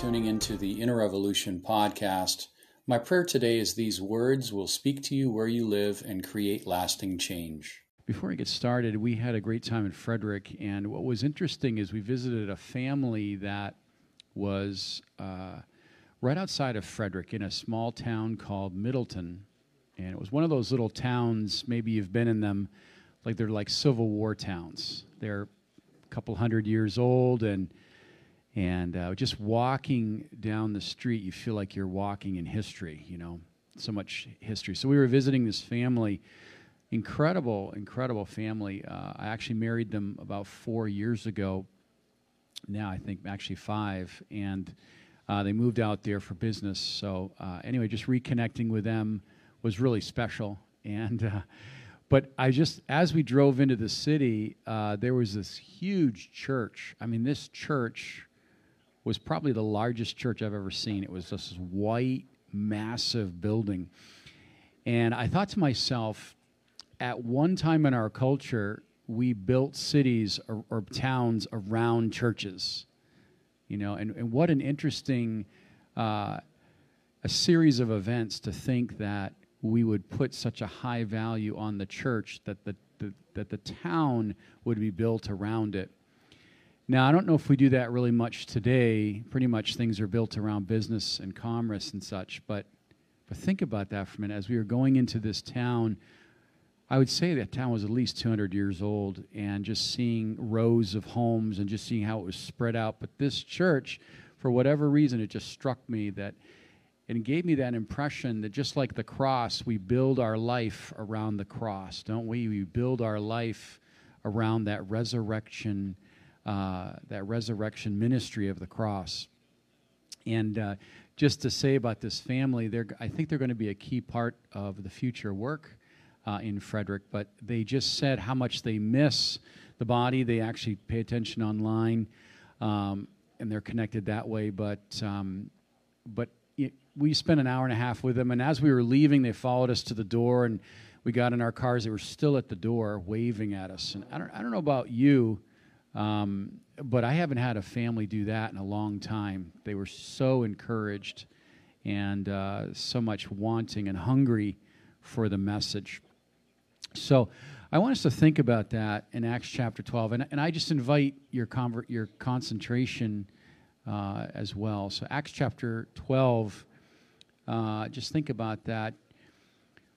tuning into the Inner Revolution podcast. My prayer today is these words will speak to you where you live and create lasting change. Before I get started, we had a great time in Frederick, and what was interesting is we visited a family that was uh, right outside of Frederick in a small town called Middletown. And it was one of those little towns, maybe you've been in them, like they're like Civil War towns. They're a couple hundred years old, and and uh, just walking down the street, you feel like you're walking in history, you know, so much history. So we were visiting this family, incredible, incredible family. Uh, I actually married them about four years ago. Now I think actually five, and uh, they moved out there for business. So uh, anyway, just reconnecting with them was really special. And uh, but I just as we drove into the city, uh, there was this huge church. I mean, this church was probably the largest church I've ever seen. It was just this white, massive building. And I thought to myself, at one time in our culture, we built cities or, or towns around churches. You know, and, and what an interesting uh, a series of events to think that we would put such a high value on the church that the, the that the town would be built around it. Now, I don't know if we do that really much today. Pretty much things are built around business and commerce and such. But, but think about that for a minute. As we were going into this town, I would say that town was at least 200 years old, and just seeing rows of homes and just seeing how it was spread out. But this church, for whatever reason, it just struck me that and gave me that impression that just like the cross, we build our life around the cross, don't we? We build our life around that resurrection uh, that resurrection ministry of the cross. And uh, just to say about this family, they're, I think they're going to be a key part of the future work uh, in Frederick. But they just said how much they miss the body. They actually pay attention online, um, and they're connected that way. But um, but it, we spent an hour and a half with them, and as we were leaving, they followed us to the door, and we got in our cars. They were still at the door, waving at us. And I don't I don't know about you. Um, but I haven't had a family do that in a long time. They were so encouraged and uh, so much wanting and hungry for the message. So I want us to think about that in Acts chapter 12. And, and I just invite your, conver- your concentration uh, as well. So, Acts chapter 12, uh, just think about that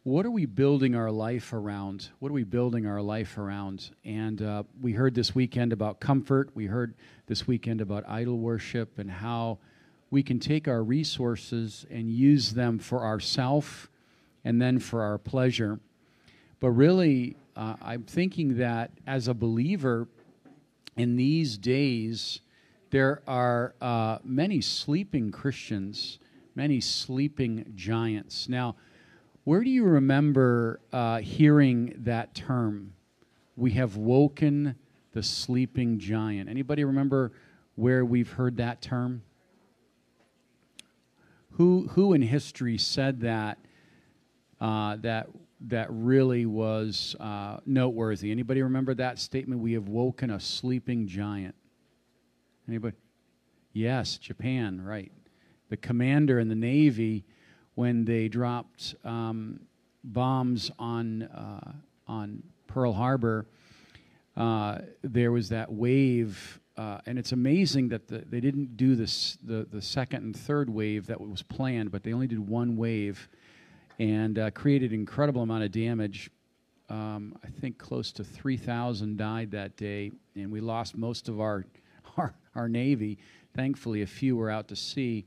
what are we building our life around? What are we building our life around? And uh, we heard this weekend about comfort. We heard this weekend about idol worship and how we can take our resources and use them for ourself and then for our pleasure. But really, uh, I'm thinking that as a believer in these days, there are uh, many sleeping Christians, many sleeping giants. Now, where do you remember uh, hearing that term? We have woken the sleeping giant. Anybody remember where we've heard that term? Who who in history said that? Uh, that that really was uh, noteworthy. Anybody remember that statement? We have woken a sleeping giant. Anybody? Yes, Japan. Right. The commander in the navy when they dropped um, bombs on uh, on Pearl Harbor, uh, there was that wave, uh, and it's amazing that the, they didn't do this the the second and third wave that was planned, but they only did one wave, and uh, created an incredible amount of damage. Um, I think close to 3,000 died that day, and we lost most of our, our, our Navy. Thankfully, a few were out to sea.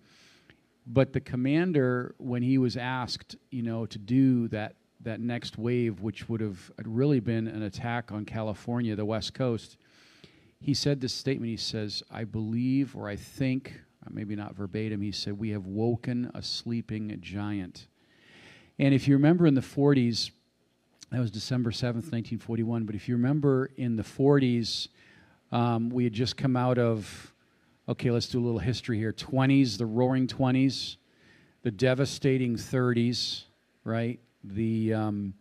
But the commander, when he was asked, you know, to do that that next wave, which would have really been an attack on California, the West Coast, he said this statement. He says, "I believe, or I think, uh, maybe not verbatim. He said, we have woken a sleeping giant." And if you remember in the 40s, that was December 7th, 1941. But if you remember in the 40s, um, we had just come out of Okay, let's do a little history here. 20s, the roaring 20s, the devastating 30s, right? The, um,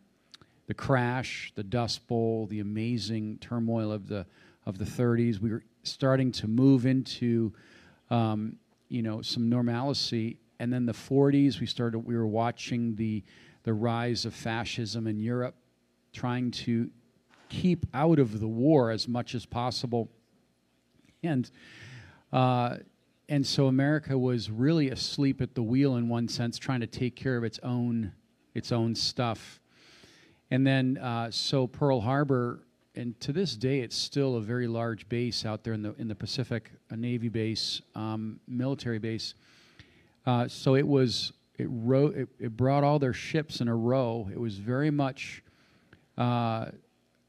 the crash, the Dust Bowl, the amazing turmoil of the, of the 30s. We were starting to move into, um, you know, some normalcy. And then the 40s, we started. We were watching the the rise of fascism in Europe, trying to keep out of the war as much as possible. And uh, and so America was really asleep at the wheel in one sense, trying to take care of its own its own stuff. And then uh, so Pearl Harbor, and to this day, it's still a very large base out there in the in the Pacific, a Navy base, um, military base. Uh, so it was it, ro- it, it brought all their ships in a row. It was very much. Uh,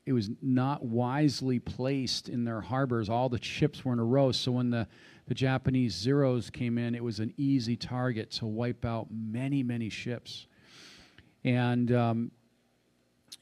it was not wisely placed in their harbors. All the ships were in a row. So when the, the Japanese Zeros came in, it was an easy target to wipe out many, many ships. And, um,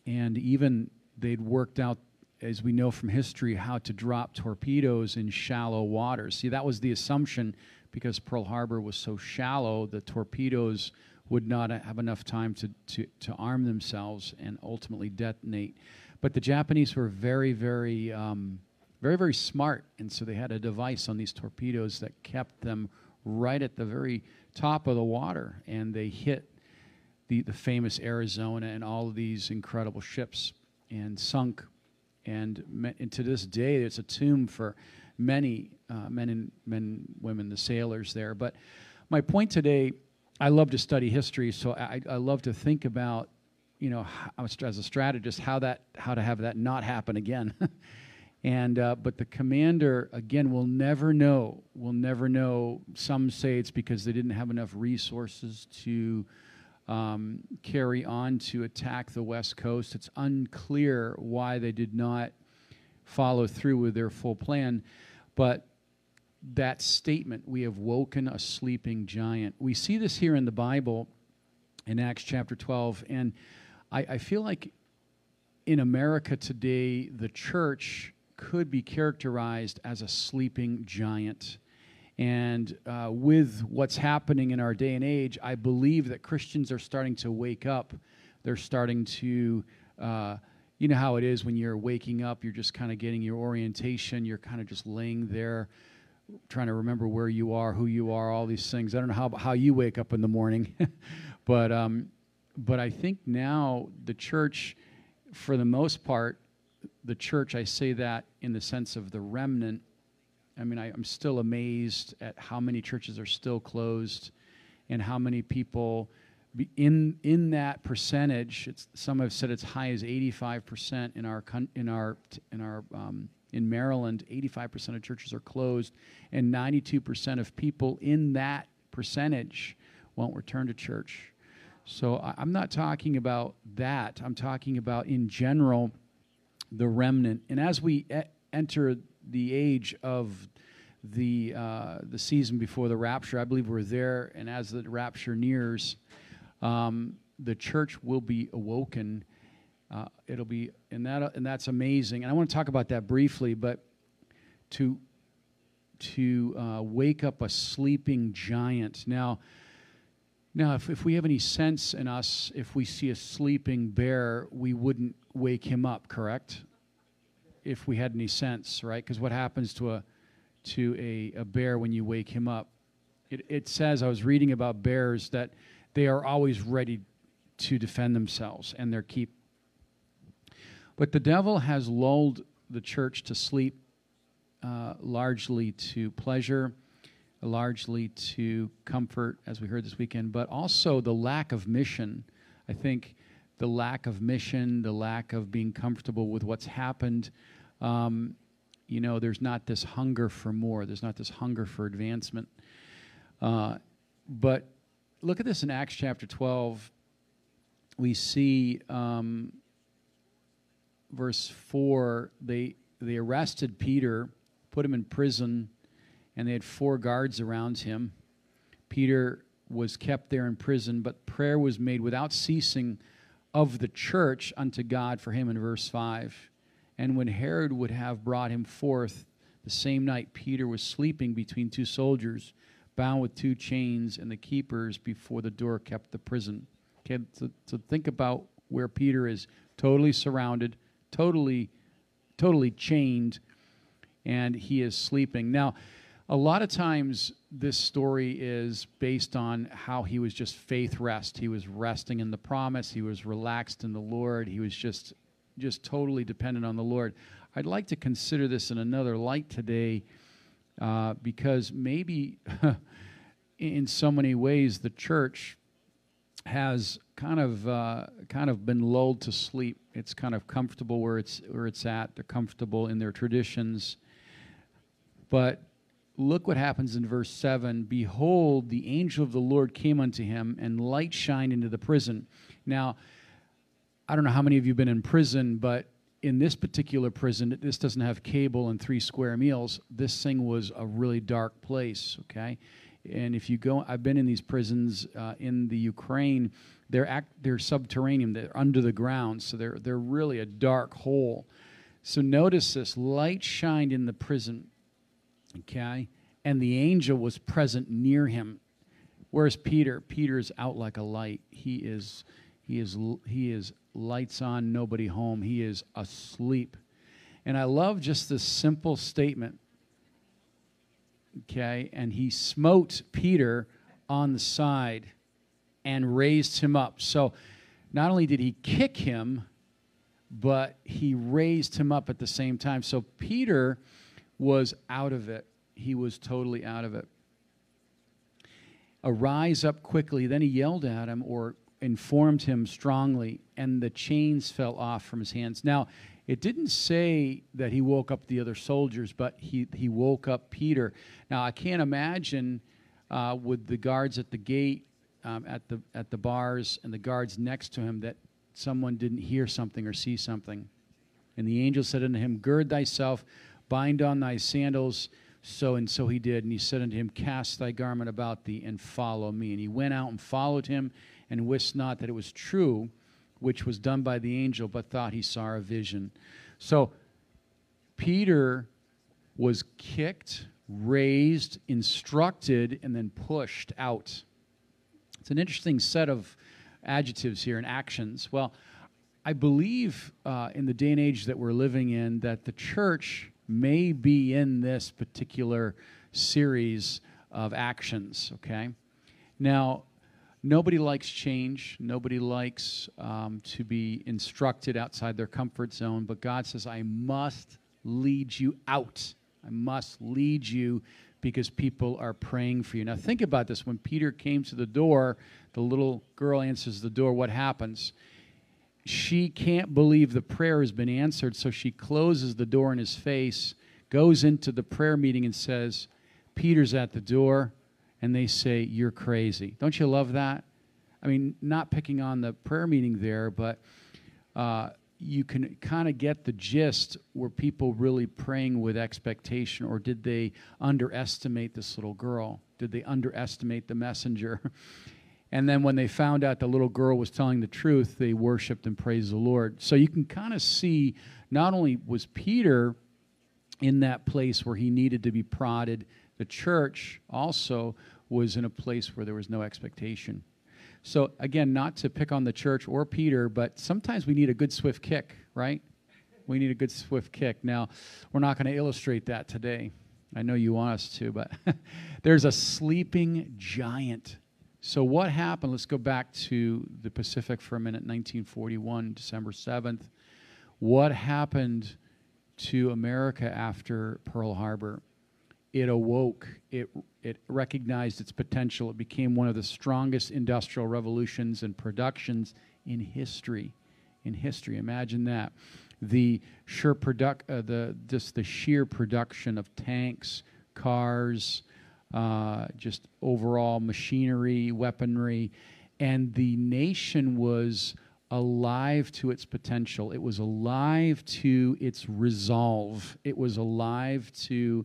and even they'd worked out, as we know from history, how to drop torpedoes in shallow waters. See, that was the assumption because Pearl Harbor was so shallow, the torpedoes would not have enough time to, to, to arm themselves and ultimately detonate. But the Japanese were very, very, um, very, very smart, and so they had a device on these torpedoes that kept them right at the very top of the water, and they hit the, the famous Arizona and all of these incredible ships and sunk. And, me, and to this day, it's a tomb for many uh, men and men, women, the sailors there. But my point today, I love to study history, so I, I love to think about you know, as a strategist, how that how to have that not happen again. and uh, but the commander again will never know. Will never know. Some say it's because they didn't have enough resources to um, carry on to attack the west coast. It's unclear why they did not follow through with their full plan, but that statement, we have woken a sleeping giant. We see this here in the Bible in Acts chapter 12. And I, I feel like in America today, the church could be characterized as a sleeping giant. And uh, with what's happening in our day and age, I believe that Christians are starting to wake up. They're starting to, uh, you know how it is when you're waking up, you're just kind of getting your orientation, you're kind of just laying there, trying to remember where you are, who you are, all these things. I don't know how, how you wake up in the morning, but um, but I think now the church, for the most part, the church, I say that in the sense of the remnant. I mean, I, am still amazed at how many churches are still closed and how many people in in that percentage. some have said it's high as 85% in our in our in our um, in Maryland. 85% of churches are closed, and 92% of people in that percentage won't return to church. So I, am not talking about that. I'm talking about, in general, the remnant. And as we e- enter the age of the uh, the season before the rapture, I believe we're there. And as the rapture nears, um, the church will be awoken. Uh, it'll be, and that and that's amazing. And I want to talk about that briefly, but to to uh, wake up a sleeping giant. Now, now, if, if we have any sense in us, if we see a sleeping bear, we wouldn't wake him up, correct? If we had any sense, right? Because what happens to a to a, a bear when you wake him up? It, it says, I was reading about bears, that they are always ready to defend themselves and their keep. But the devil has lulled the church to sleep uh, largely to pleasure largely to comfort, as we heard this weekend, but also the lack of mission. I think the lack of mission, the lack of being comfortable with what's happened. Um, you know, there's not this hunger for more, there's not this hunger for advancement. Uh, but look at this in Acts chapter 12. We see um, verse 4 they, they arrested Peter, put him in prison and they had four guards around him. Peter was kept there in prison, but prayer was made without ceasing of the church unto God for him in verse 5. And when Herod would have brought him forth, the same night Peter was sleeping between two soldiers, bound with two chains, and the keepers before the door kept the prison. Okay, so, so think about where Peter is totally surrounded, totally, totally chained, and he is sleeping. Now, a lot of times this story is based on how he was just faith rest. He was resting in the promise. He was relaxed in the Lord. He was just just totally dependent on the Lord. I'd like to consider this in another light today uh, because maybe in so many ways the church has kind of uh, kind of been lulled to sleep. It's kind of comfortable where it's where it's at. They're comfortable in their traditions, but look what happens in verse 7 Behold, the angel of the Lord came unto him, and light shined into the prison. Now, I don't know how many of you have been in prison, but in this particular prison, this doesn't have cable and three square meals. This thing was a really dark place, okay? And if you go, I've been in these prisons uh, in the Ukraine. They're act, they're subterranean. They're under the ground, so they're they're really a dark hole. So notice this: light shined in the prison, Okay? And the angel was present near him. Whereas Peter? Peter is out like a light. He is he is he is lights on, nobody home. He is asleep. And I love just this simple statement. Okay? And he smote Peter on the side and raised him up. So not only did he kick him, but he raised him up at the same time. So Peter was out of it. He was totally out of it. Arise up quickly. Then he yelled at him or informed him strongly, and the chains fell off from his hands. Now, it didn't say that he woke up the other soldiers, but he, he woke up Peter. Now, I can't imagine uh, with the guards at the gate, um, at, the, at the bars, and the guards next to him that someone didn't hear something or see something. And the angel said unto him, Gird thyself, bind on thy sandals. So and so he did. And he said unto him, Cast thy garment about thee and follow me. And he went out and followed him and wist not that it was true, which was done by the angel, but thought he saw a vision. So Peter was kicked, raised, instructed, and then pushed out. It's an interesting set of adjectives here and actions. Well, I believe uh, in the day and age that we're living in that the church may be in this particular series of actions, okay? Now, nobody likes change. Nobody likes um, to be instructed outside their comfort zone, but God says, I must lead you out. I must lead you because people are praying for you. Now, think about this. When Peter came to the door, the little girl answers the door. What happens? She can't believe the prayer has been answered, so she closes the door in his face, goes into the prayer meeting, and says, Peter's at the door. And they say, You're crazy. Don't you love that? I mean, not picking on the prayer meeting there, but uh, you can kind of get the gist were people really praying with expectation, or did they underestimate this little girl? Did they underestimate the messenger? And then when they found out the little girl was telling the truth, they worshiped and praised the Lord. So you can kind of see not only was Peter in that place where he needed to be prodded, the church also was in a place where there was no expectation. So again, not to pick on the church or Peter, but sometimes we need a good swift kick, right? We need a good swift kick. Now, we're not going to illustrate that today. I know you want us to, but there's a sleeping giant so, what happened? Let's go back to the Pacific for a minute, 1941, December 7th. What happened to America after Pearl Harbor? It awoke, it, it recognized its potential. It became one of the strongest industrial revolutions and productions in history. In history, imagine that. The sheer, product, uh, the, just the sheer production of tanks, cars, uh, just overall machinery, weaponry, and the nation was alive to its potential. It was alive to its resolve. It was alive to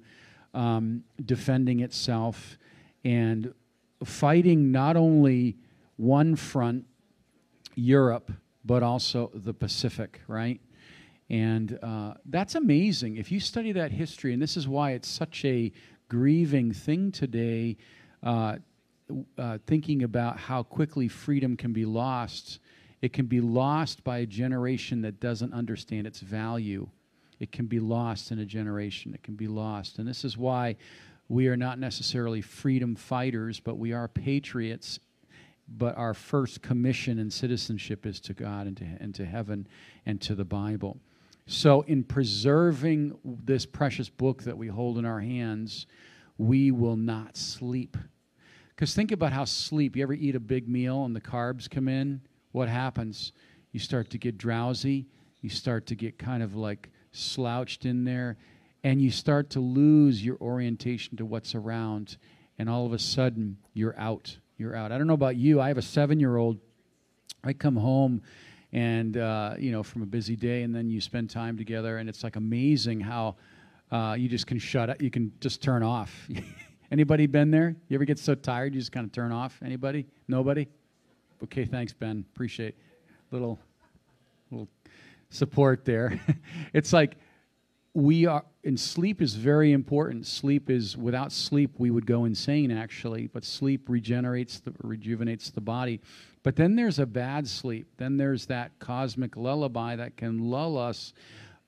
um, defending itself and fighting not only one front, Europe, but also the Pacific, right? And uh, that's amazing. If you study that history, and this is why it's such a grieving thing today, uh, uh, thinking about how quickly freedom can be lost. It can be lost by a generation that doesn't understand its value. It can be lost in a generation. It can be lost. And this is why We are not necessarily freedom fighters, but we are patriots. But our first commission and citizenship is to God and to, and to heaven and to the Bible. So, in preserving this precious book that we hold in our hands, we will not sleep. Because think about how sleep, you ever eat a big meal and the carbs come in? What happens? You start to get drowsy. You start to get kind of like slouched in there. And you start to lose your orientation to what's around. And all of a sudden, you're out. You're out. I don't know about you. I have a seven year old. I come home and, uh, you know, from a busy day, and then you spend time together. And it's like amazing how uh, you just can shut up. You can just turn off. Anybody been there? You ever get so tired you just kind of turn off? Anybody? Nobody? Okay, thanks, Ben. Appreciate little little support there. it's like we are and sleep is very important. Sleep is without sleep we would go insane actually, but sleep regenerates the rejuvenates the body. But then there's a bad sleep. Then there's that cosmic lullaby that can lull us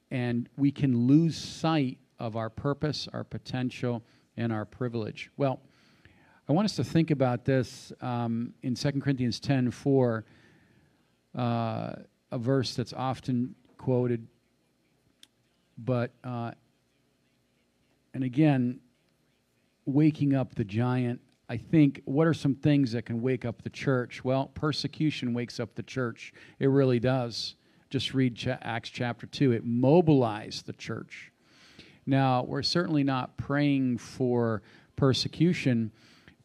and we can lose sight of our purpose, our potential, and our privilege. Well, I want us to think about this um, in 2 Corinthians 10 4, uh, a verse that's often quoted. But, uh, and again, waking up the giant. I think, what are some things that can wake up the church? Well, persecution wakes up the church. It really does. Just read Acts chapter 2. It mobilized the church. Now, we're certainly not praying for persecution,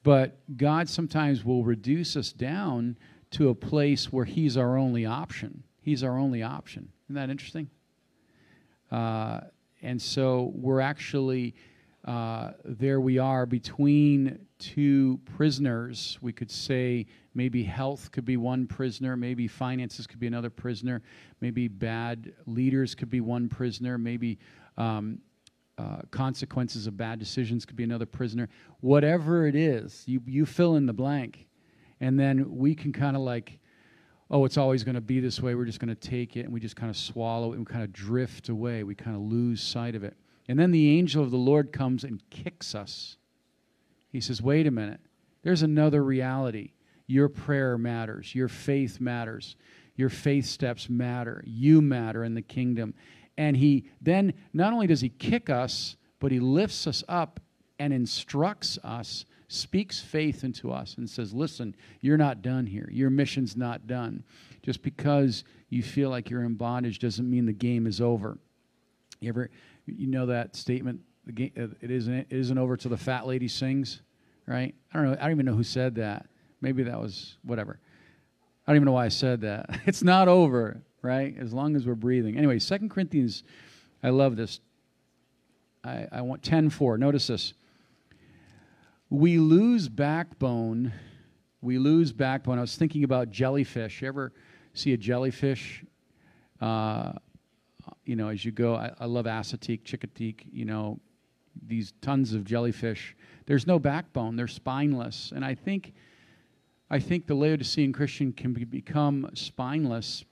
but God sometimes will reduce us down to a place where He's our only option. He's our only option. Isn't that interesting? Uh, and so we're actually, uh, there we are between two prisoners. We could say maybe health could be one prisoner, maybe finances could be another prisoner, maybe bad leaders could be one prisoner, maybe um, uh, consequences of bad decisions could be another prisoner. Whatever it is you, you fill in the blank. And then we can kind of like oh it's always going to be this way we're just going to take it and we just kind of swallow it and kind of drift away. We kind of lose sight of it and then the angel of the lord comes and kicks us. He says wait a minute. There's another reality. Your prayer matters. Your faith matters. Your faith steps matter. You matter in the kingdom. And he then not only does he kick us, but he lifts us up and instructs us, speaks faith into us, and says, Listen, you're not done here. Your mission's not done. Just because you feel like you're in bondage doesn't mean the game is over. You ever, you know that statement, the game, uh, it, isn't, it isn't over till the fat lady sings, right? I don't know. I don't even know who said that. Maybe that was whatever. I don't even know why I said that. It's not over right? As long as we're breathing. Anyway, Second Corinthians, I love this. I, I want 10 4. Notice this. We lose backbone. We lose backbone. I was thinking about jellyfish. You ever see a jellyfish? Uh, you know, as you go, I, I love Assateague, Chincoteague, you know, these tons of jellyfish. There's no backbone. They're spineless. And I think, I think the Laodicean Christian can be, become spineless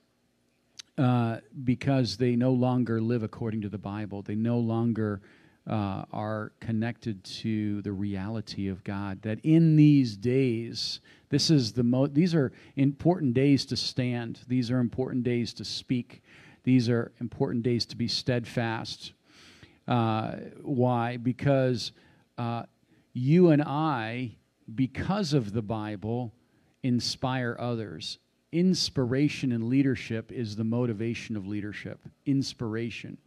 uh, because they no longer live according to the Bible. They no longer uh, are connected to the reality of God. That in these days, this is the mo- these are important days to stand. These are important days to speak. These are important days to be steadfast. Uh, why? Because uh, you and I, because of the Bible, inspire others inspiration in leadership is the motivation of leadership. Inspiration.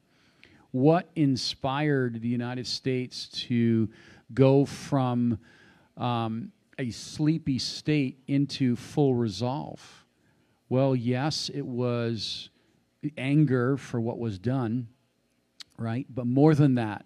What inspired the United States to go from um, a sleepy state into full resolve? Well, yes, it was anger for what was done, right? But more than that,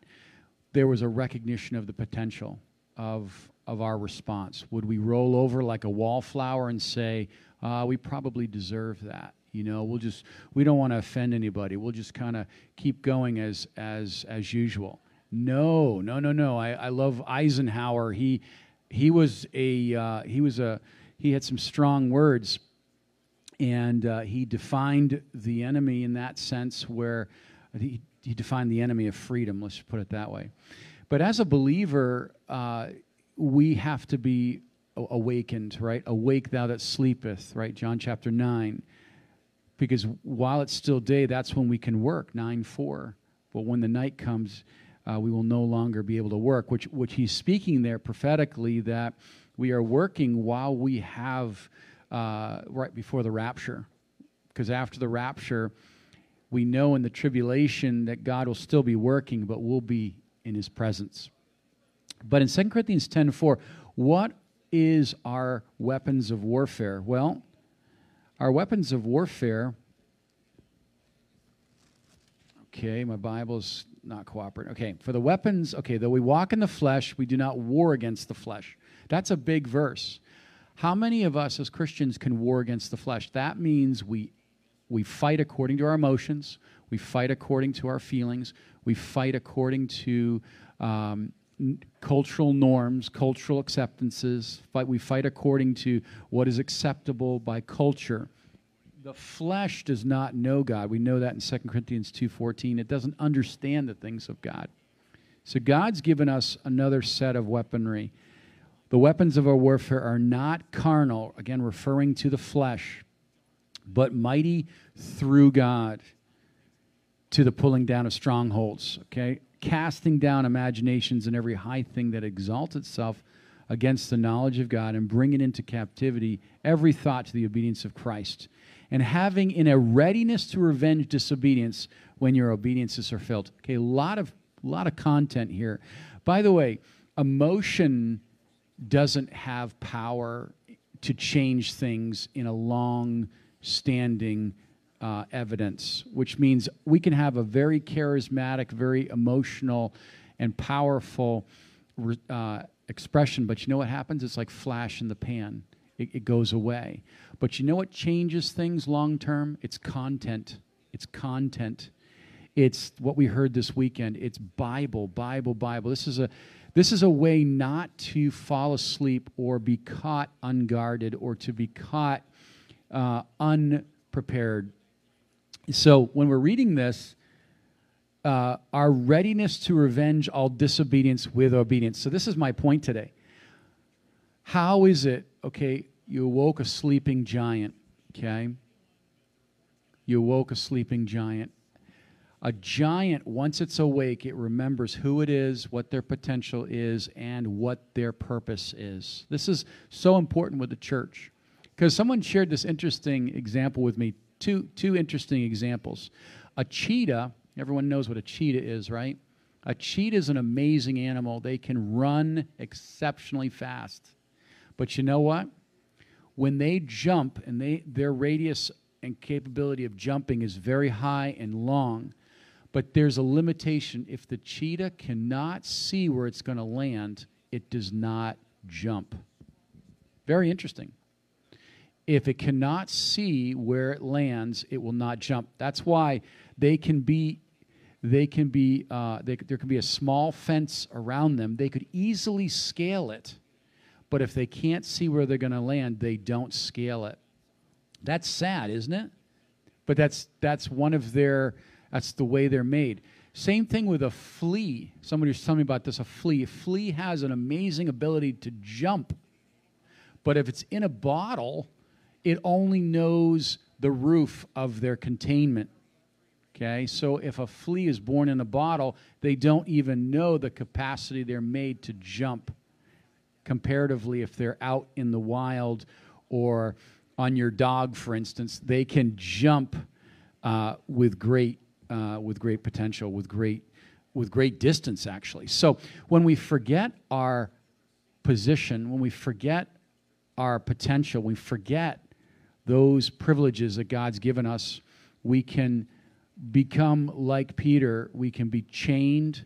there was a recognition of the potential of, of our response. Would we roll over like a wallflower and say, uh, we probably deserve that. You know, we'll just we don't want to offend anybody. We'll just kind of keep going as as as usual. No, no, no, no. I, I love Eisenhower. He he was a uh, he was a he had some strong words, and uh, he defined the enemy in that sense where he he defined the enemy of freedom. Let's put it that way. But as a believer, uh, we have to be awakened, right? Awake thou that sleepeth, right? John chapter 9. Because while it's still day, that's when we can work, 9 4. But when the night comes, uh, we will no longer be able to work, which, which he's speaking there prophetically that we are working while we have uh, right before the rapture. Because after the rapture, we know in the tribulation that God will still be working, but we'll be in his presence. But in 2 Corinthians 10 4, what is our weapons of warfare? Well, our weapons of warfare. Okay, my Bible's not cooperating. Okay, for the weapons, okay, though we walk in the flesh, we do not war against the flesh. That's a big verse. How many of us as Christians can war against the flesh? That means we we fight according to our emotions, we fight according to our feelings, we fight according to um, cultural norms, cultural acceptances. Fight, we fight according to what is acceptable by culture. The flesh does not know God. We know that in 2 Corinthians 2:14. It doesn't understand the things of God. So God's given us another set of weaponry. The weapons of our warfare are not carnal, again referring to the flesh, but mighty through God to the pulling down of strongholds, okay? casting down imaginations and every high thing that exalts itself against the knowledge of God and bringing into captivity every thought to the obedience of Christ. And having in a readiness to revenge disobedience when your obediences are filled. Okay, a lot of lot of content here. By the way, emotion doesn't have power to change things in a long standing uh, evidence, which means we can have a very charismatic, very emotional, and powerful uh, expression. But you know what happens? It's like flash in the pan. It, it goes away. But you know what changes things long term? It's content. It's content. It's what we heard this weekend. It's Bible, Bible, Bible. This is a this is a way not to fall asleep or be caught unguarded or to be caught uh, unprepared so when we're reading this, uh, our readiness to revenge all disobedience with obedience. So this is my point today. How is it, okay, you awoke a sleeping giant, okay? You awoke a sleeping giant. A giant, once it's awake, it remembers who it is, what their potential is, and what their purpose is. This is so important with the church. Because someone shared this interesting example with me two, two interesting examples. A cheetah, everyone knows what a cheetah is, right? A cheetah is an amazing animal. They can run exceptionally fast. But you know what? When they jump, and they, their radius and capability of jumping is very high and long, but there's a limitation. If the cheetah cannot see where it's going to land, it does not jump. Very interesting. If it cannot see where it lands, it will not jump. That's why they can be they can be uh, they, there can be a small fence around them. They could easily scale it, but if they can't see where they're going to land, they don't scale it. That's sad, isn't it? But that's that's one of their that's the way they're made. Same thing with a flea. Somebody was telling me about this. A flea. A flea has an amazing ability to jump, but if it's in a bottle, it only knows the roof of their containment. Okay, so if a flea is born in a bottle, they don't even know the capacity they're made to jump. Comparatively, if they're out in the wild or on your dog, for instance, they can jump uh, with great uh, with great potential, with great with great distance, actually. So when we forget our position, when we forget our potential, we forget those privileges that God's given us, we can become like Peter. We can be chained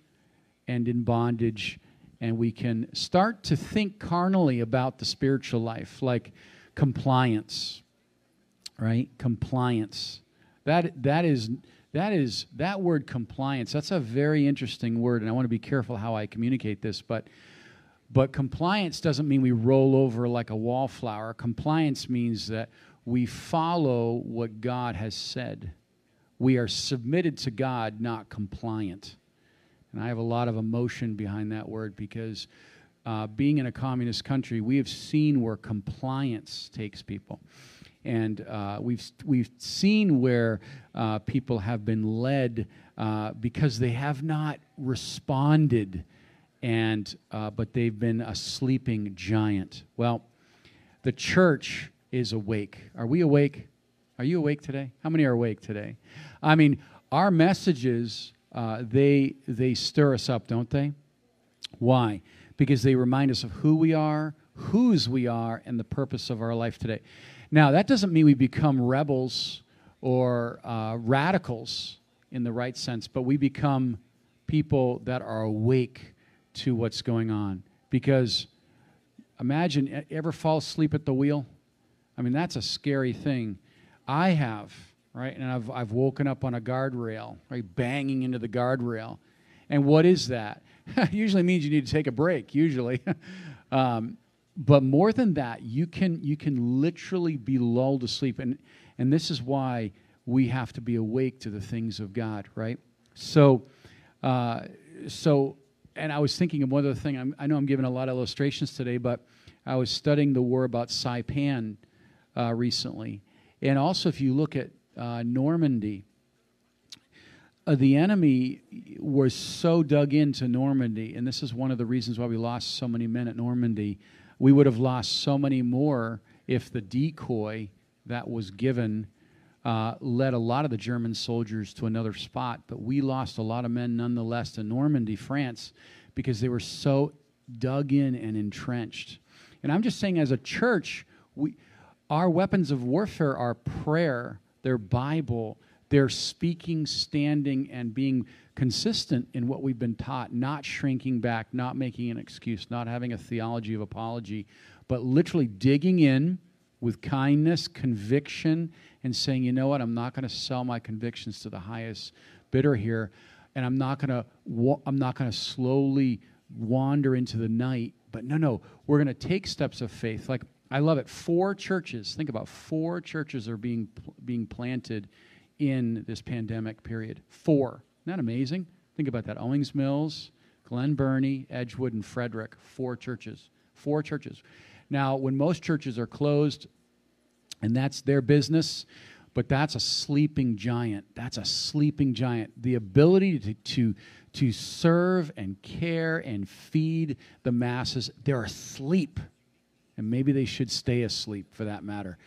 and in bondage, and we can start to think carnally about the spiritual life, like compliance, right? Compliance. That, that is. That is that word compliance. That's a very interesting word, and I want to be careful how I communicate this. But but compliance doesn't mean we roll over like a wallflower. Compliance means that we follow what God has said. We are submitted to God, not compliant. And I have a lot of emotion behind that word because uh, being in a communist country, we have seen where compliance takes people. And uh, we've, we've seen where uh, people have been led uh, because they have not responded, and, uh, but they've been a sleeping giant. Well, the church is awake. Are we awake? Are you awake today? How many are awake today? I mean, our messages, uh, they, they stir us up, don't they? Why? Because they remind us of who we are, whose we are, and the purpose of our life today. Now, that doesn't mean we become rebels or uh, radicals in the right sense, but we become people that are awake to what's going on. Because imagine, ever fall asleep at the wheel? I mean, that's a scary thing. I have, right? And I've, I've woken up on a guardrail, right? Banging into the guardrail. And what is that? usually means you need to take a break, usually. um, but more than that, you can, you can literally be lulled to sleep. And, and this is why we have to be awake to the things of God, right? So, uh, so, and I was thinking of one other thing. I'm, i know I'm giving a lot of illustrations today, but I was studying the war about Saipan uh, recently, and also if you look at uh, Normandy, uh, the enemy was so dug into Normandy, and this is one of the reasons why we lost so many men at Normandy. We would have lost so many more if the decoy that was given uh, led a lot of the German soldiers to another spot, but we lost a lot of men nonetheless to Normandy, France, because they were so dug in and entrenched. And I'm just saying, as a church, we, our weapons of warfare are prayer, their Bible, their speaking, standing, and being consistent in what we've been taught, not shrinking back, not making an excuse, not having a theology of apology, but literally digging in with kindness, conviction, and saying, you know what, I'm not going to sell my convictions to the highest bidder here, and I'm not going to I'm not going to slowly wander into the night. But no, no, we're going to take steps of faith. Like I love it. Four churches. Think about four churches are being being planted in this pandemic period. Four. Isn't that amazing? Think about that. Owings Mills, Glen Burnie, Edgewood, and Frederick. Four churches. Four churches. Now, when most churches are closed, and that's their business, but that's a sleeping giant. That's a sleeping giant. The ability to, to, to serve and care and feed the masses, they're asleep. And maybe they should stay asleep for that matter.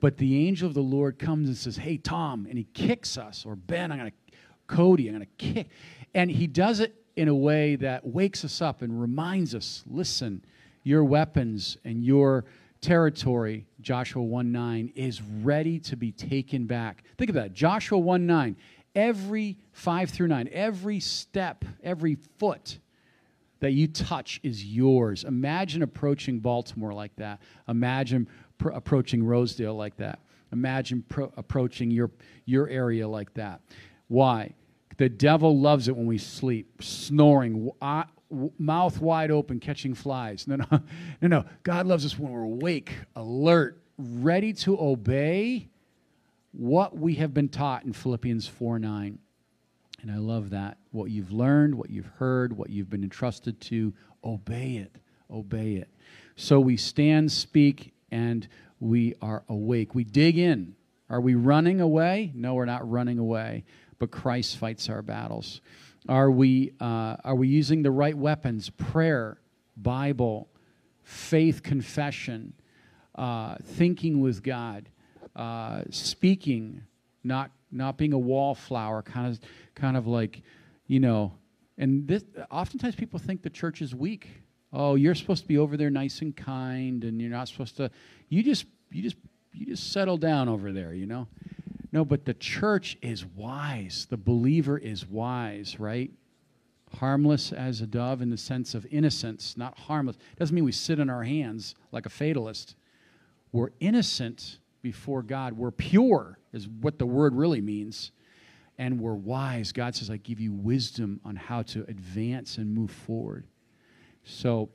But the angel of the Lord comes and says, Hey, Tom, and he kicks us, or Ben, I'm going to, Cody, I'm going to kick. And he does it in a way that wakes us up and reminds us listen, your weapons and your territory, Joshua 1 9, is ready to be taken back. Think of that. Joshua 1 9. Every 5 through 9, every step, every foot that you touch is yours. Imagine approaching Baltimore like that. Imagine pr- approaching Rosedale like that. Imagine pro- approaching your, your area like that. Why? The devil loves it when we sleep, snoring, mouth wide open, catching flies. No, no, no, no. God loves us when we're awake, alert, ready to obey what we have been taught in Philippians 4 9. And I love that. What you've learned, what you've heard, what you've been entrusted to, obey it. Obey it. So we stand, speak, and we are awake. We dig in. Are we running away? No, we're not running away, but Christ fights our battles. Are we, uh, are we using the right weapons? Prayer, Bible, faith confession, uh, thinking with God, uh, speaking, not, not being a wallflower, kind of, kind of like, you know, and this, oftentimes people think the church is weak. Oh, you're supposed to be over there nice and kind, and you're not supposed to. You just, you just, you just settle down over there, you know. No, but the church is wise. The believer is wise, right? Harmless as a dove in the sense of innocence, not harmless. Doesn't mean we sit on our hands like a fatalist. We're innocent before God. We're pure, is what the word really means. And we're wise. God says, I give you wisdom on how to advance and move forward. So,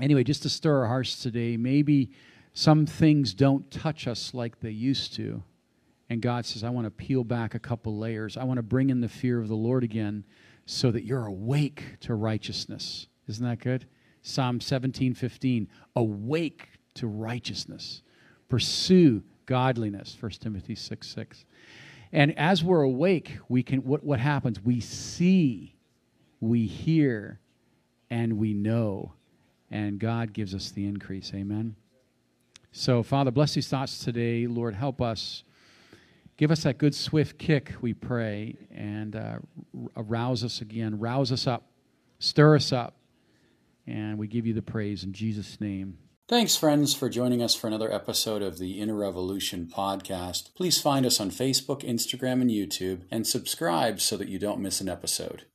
anyway, just to stir our hearts today, maybe some things don't touch us like they used to. And God says, I want to peel back a couple layers. I want to bring in the fear of the Lord again so that you're awake to righteousness. Isn't that good? Psalm 17, 15. Awake to righteousness. Pursue godliness. 1 Timothy 6, 6. And as we're awake, we can what, what happens? We see, we hear, and we know. And God gives us the increase. Amen. So, Father, bless these thoughts today. Lord, help us. Give us that good, swift kick, we pray, and uh, arouse us again. Rouse us up. Stir us up. And we give you the praise in Jesus' name. Thanks, friends, for joining us for another episode of the Inner Revolution podcast. Please find us on Facebook, Instagram, and YouTube, and subscribe so that you don't miss an episode.